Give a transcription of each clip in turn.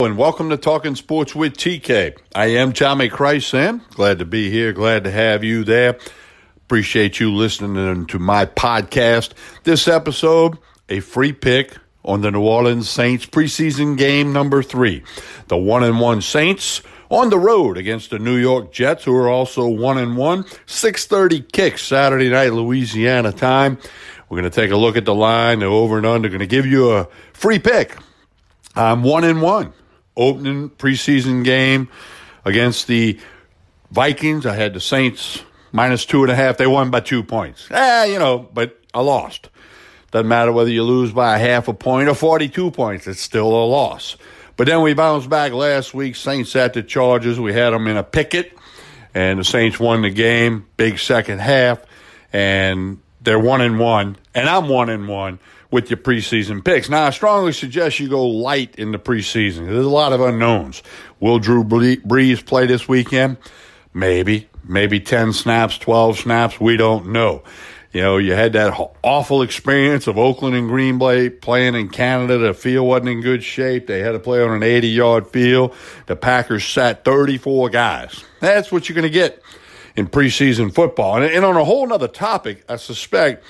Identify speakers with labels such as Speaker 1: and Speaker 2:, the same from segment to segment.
Speaker 1: and welcome to Talking Sports with TK. I am Tommy Sam. Glad to be here. Glad to have you there. Appreciate you listening to my podcast. This episode, a free pick on the New Orleans Saints preseason game number three. The one and one Saints on the road against the New York Jets, who are also one and one. 6:30 kick Saturday night, Louisiana time. We're going to take a look at the line, the over and under. Going to give you a free pick. I'm one and one opening preseason game against the Vikings. I had the Saints minus two and a half. They won by two points. Eh, you know, but I lost. Doesn't matter whether you lose by a half a point or 42 points, it's still a loss. But then we bounced back last week. Saints at the Chargers. We had them in a picket, and the Saints won the game. Big second half, and they're one and one, and I'm one and one with your preseason picks. Now, I strongly suggest you go light in the preseason. There's a lot of unknowns. Will Drew Brees play this weekend? Maybe. Maybe 10 snaps, 12 snaps. We don't know. You know, you had that awful experience of Oakland and Green Bay playing in Canada. The field wasn't in good shape. They had to play on an 80 yard field. The Packers sat 34 guys. That's what you're going to get in preseason football. And, and on a whole other topic, I suspect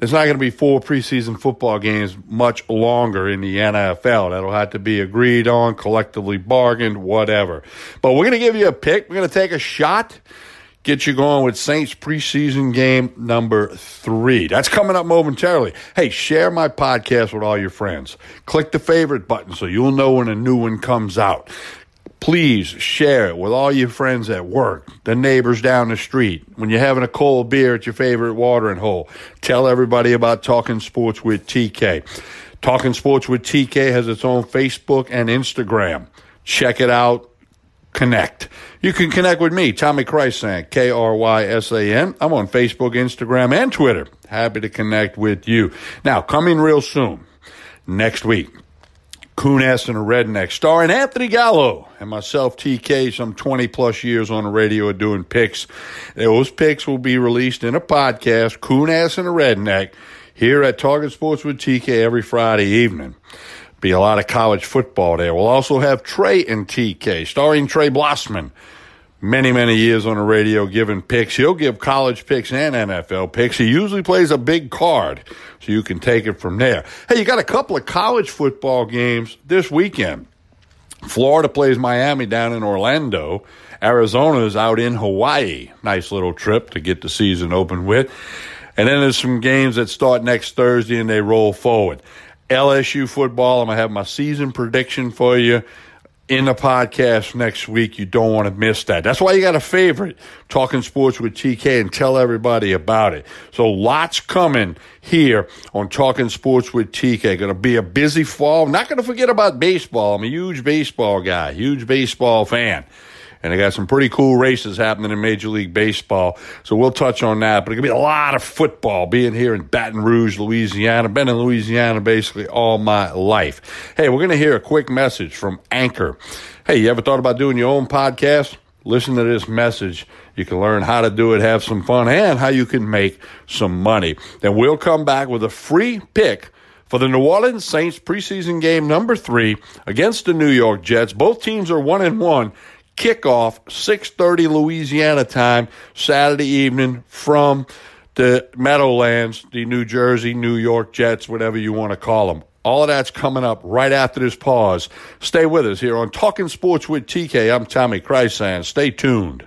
Speaker 1: there's not going to be four preseason football games much longer in the NFL. That'll have to be agreed on, collectively bargained, whatever. But we're going to give you a pick. We're going to take a shot, get you going with Saints preseason game number three. That's coming up momentarily. Hey, share my podcast with all your friends. Click the favorite button so you'll know when a new one comes out. Please share it with all your friends at work, the neighbors down the street, when you're having a cold beer at your favorite watering hole. Tell everybody about Talking Sports with TK. Talking Sports with TK has its own Facebook and Instagram. Check it out. Connect. You can connect with me, Tommy Krysan, K R Y S A N. I'm on Facebook, Instagram, and Twitter. Happy to connect with you. Now, coming real soon, next week. Coon Ass and a Redneck, starring Anthony Gallo and myself, TK, some 20 plus years on the radio doing picks. Those picks will be released in a podcast, Coon Ass and a Redneck, here at Target Sports with TK every Friday evening. Be a lot of college football there. We'll also have Trey and TK, starring Trey Blossman many, many years on the radio giving picks. He'll give college picks and NFL picks. He usually plays a big card, so you can take it from there. Hey, you got a couple of college football games this weekend. Florida plays Miami down in Orlando. Arizona is out in Hawaii. Nice little trip to get the season open with. And then there's some games that start next Thursday and they roll forward. LSU football, I'm going to have my season prediction for you in the podcast next week. You don't want to miss that. That's why you got a favorite, Talking Sports with TK, and tell everybody about it. So lots coming here on Talking Sports with TK. Going to be a busy fall. Not going to forget about baseball. I'm a huge baseball guy, huge baseball fan and they got some pretty cool races happening in Major League Baseball. So we'll touch on that. But going to be a lot of football being here in Baton Rouge, Louisiana. Been in Louisiana basically all my life. Hey, we're going to hear a quick message from Anchor. Hey, you ever thought about doing your own podcast? Listen to this message. You can learn how to do it, have some fun, and how you can make some money. Then we'll come back with a free pick for the New Orleans Saints preseason game number three against the New York Jets. Both teams are one and one kickoff 6:30 Louisiana time Saturday evening from the Meadowlands, the New Jersey, New York Jets, whatever you want to call them. All of that's coming up right after this pause. Stay with us here on Talking Sports with TK. I'm Tommy Krysan. Stay tuned.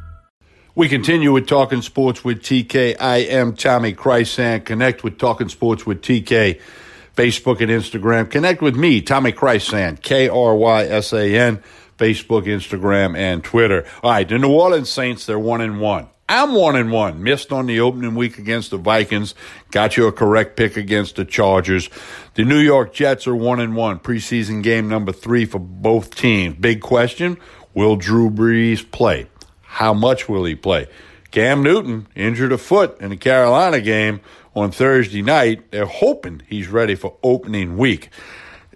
Speaker 1: We continue with Talking Sports with TK. I am Tommy Krysan. Connect with Talking Sports with TK, Facebook and Instagram. Connect with me, Tommy Krysan, K R Y S A N, Facebook, Instagram, and Twitter. All right, the New Orleans Saints, they're one and one. I'm one and one. Missed on the opening week against the Vikings. Got you a correct pick against the Chargers. The New York Jets are one and one. Preseason game number three for both teams. Big question: Will Drew Brees play? How much will he play? Cam Newton injured a foot in the Carolina game on Thursday night. They're hoping he's ready for opening week.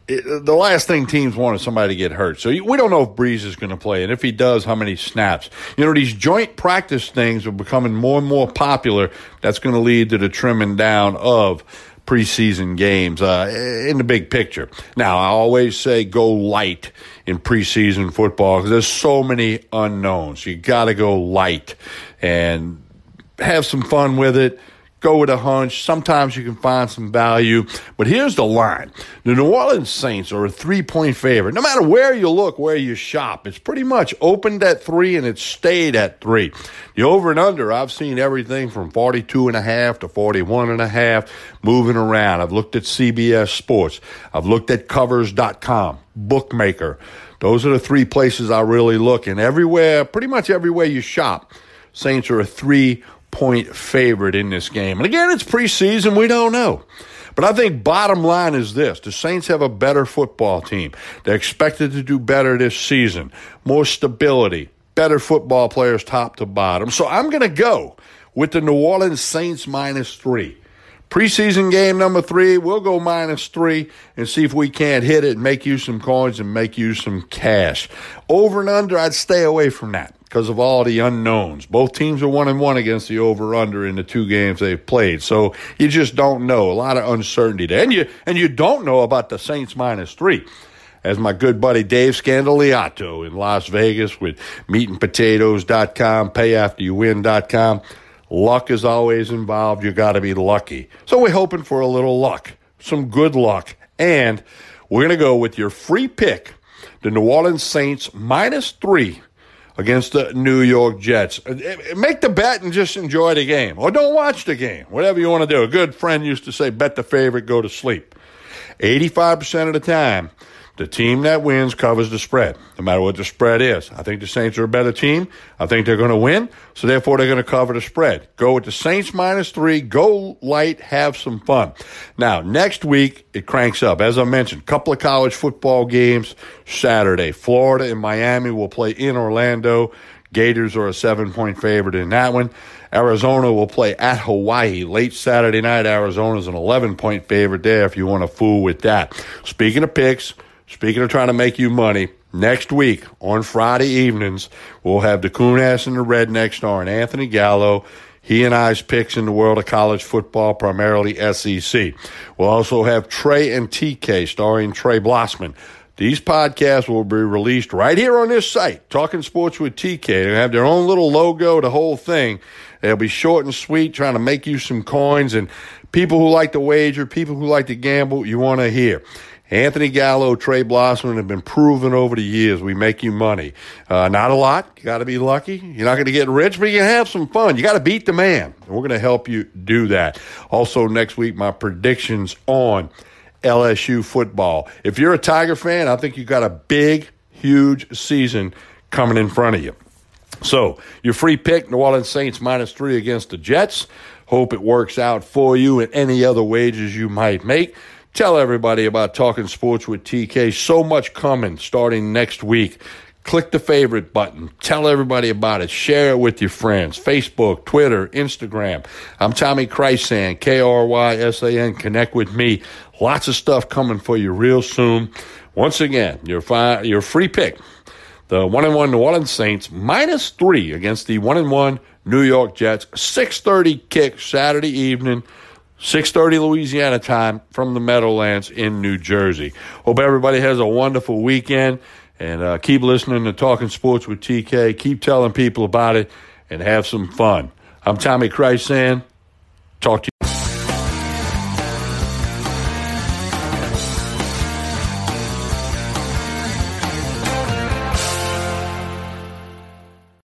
Speaker 1: It, the last thing teams want is somebody to get hurt. So we don't know if Brees is going to play, and if he does, how many snaps. You know, these joint practice things are becoming more and more popular. That's going to lead to the trimming down of preseason games uh, in the big picture. Now, I always say go light in preseason football because there's so many unknowns. You got to go light and have some fun with it go with a hunch. Sometimes you can find some value. But here's the line the New Orleans Saints are a three point favorite. No matter where you look, where you shop, it's pretty much opened at three and it stayed at three. The over and under, I've seen everything from 42 and a half to 41 and a half moving around. I've looked at CBS Sports. I've looked at covers.com, bookmaker. Those are the three places I really look. And everywhere, pretty much everywhere you shop, Saints are a three point favorite in this game. And again, it's preseason. We don't know. But I think bottom line is this the Saints have a better football team. They're expected to do better this season, more stability, better football players top to bottom. So I'm going to go with the New Orleans Saints minus three. Preseason game number three, we'll go minus three and see if we can't hit it and make you some coins and make you some cash. Over and under, I'd stay away from that because of all the unknowns. Both teams are one and one against the over under in the two games they've played. So you just don't know. A lot of uncertainty there. And you and you don't know about the Saints minus three. As my good buddy Dave Scandaliato in Las Vegas with meatandpotatoes.com, payafteryouwin.com. Luck is always involved. You got to be lucky. So we're hoping for a little luck, some good luck. And we're going to go with your free pick, the New Orleans Saints minus three against the New York Jets. Uh, uh, make the bet and just enjoy the game, or don't watch the game. Whatever you want to do. A good friend used to say, "Bet the favorite, go to sleep." Eighty-five percent of the time, the team that wins covers the spread, no matter what the spread is. I think the Saints are a better team. I think they're going to win, so therefore they're going to cover the spread. Go with the Saints minus three. Go light, have some fun. Now, next week, it cranks up. As I mentioned, couple of college football games Saturday. Florida and Miami will play in Orlando. Gators are a seven point favorite in that one. Arizona will play at Hawaii late Saturday night. Arizona's an 11 point favorite there if you want to fool with that. Speaking of picks, Speaking of trying to make you money, next week on Friday evenings, we'll have the Coon-Ass and the Redneck starring Anthony Gallo. He and I's picks in the world of college football, primarily SEC. We'll also have Trey and TK starring Trey Blossman. These podcasts will be released right here on this site, Talking Sports with TK. They'll have their own little logo, the whole thing. They'll be short and sweet, trying to make you some coins. And people who like to wager, people who like to gamble, you want to hear. Anthony Gallo, Trey Blossman have been proven over the years. We make you money. Uh, not a lot. You got to be lucky. You're not going to get rich, but you can have some fun. You got to beat the man. And we're going to help you do that. Also, next week, my predictions on LSU football. If you're a Tiger fan, I think you got a big, huge season coming in front of you. So, your free pick, New Orleans Saints minus three against the Jets. Hope it works out for you and any other wages you might make. Tell everybody about Talking Sports with TK. So much coming starting next week. Click the favorite button. Tell everybody about it. Share it with your friends. Facebook, Twitter, Instagram. I'm Tommy Krysan, K R Y S A N. Connect with me. Lots of stuff coming for you real soon. Once again, your, fi- your free pick. The 1 and 1 New Orleans Saints minus 3 against the 1 and 1 New York Jets. 6:30 kick Saturday evening. 6:30 Louisiana time from the Meadowlands in New Jersey. Hope everybody has a wonderful weekend and uh, keep listening to Talking Sports with TK. Keep telling people about it and have some fun. I'm Tommy Krysan, talk to you.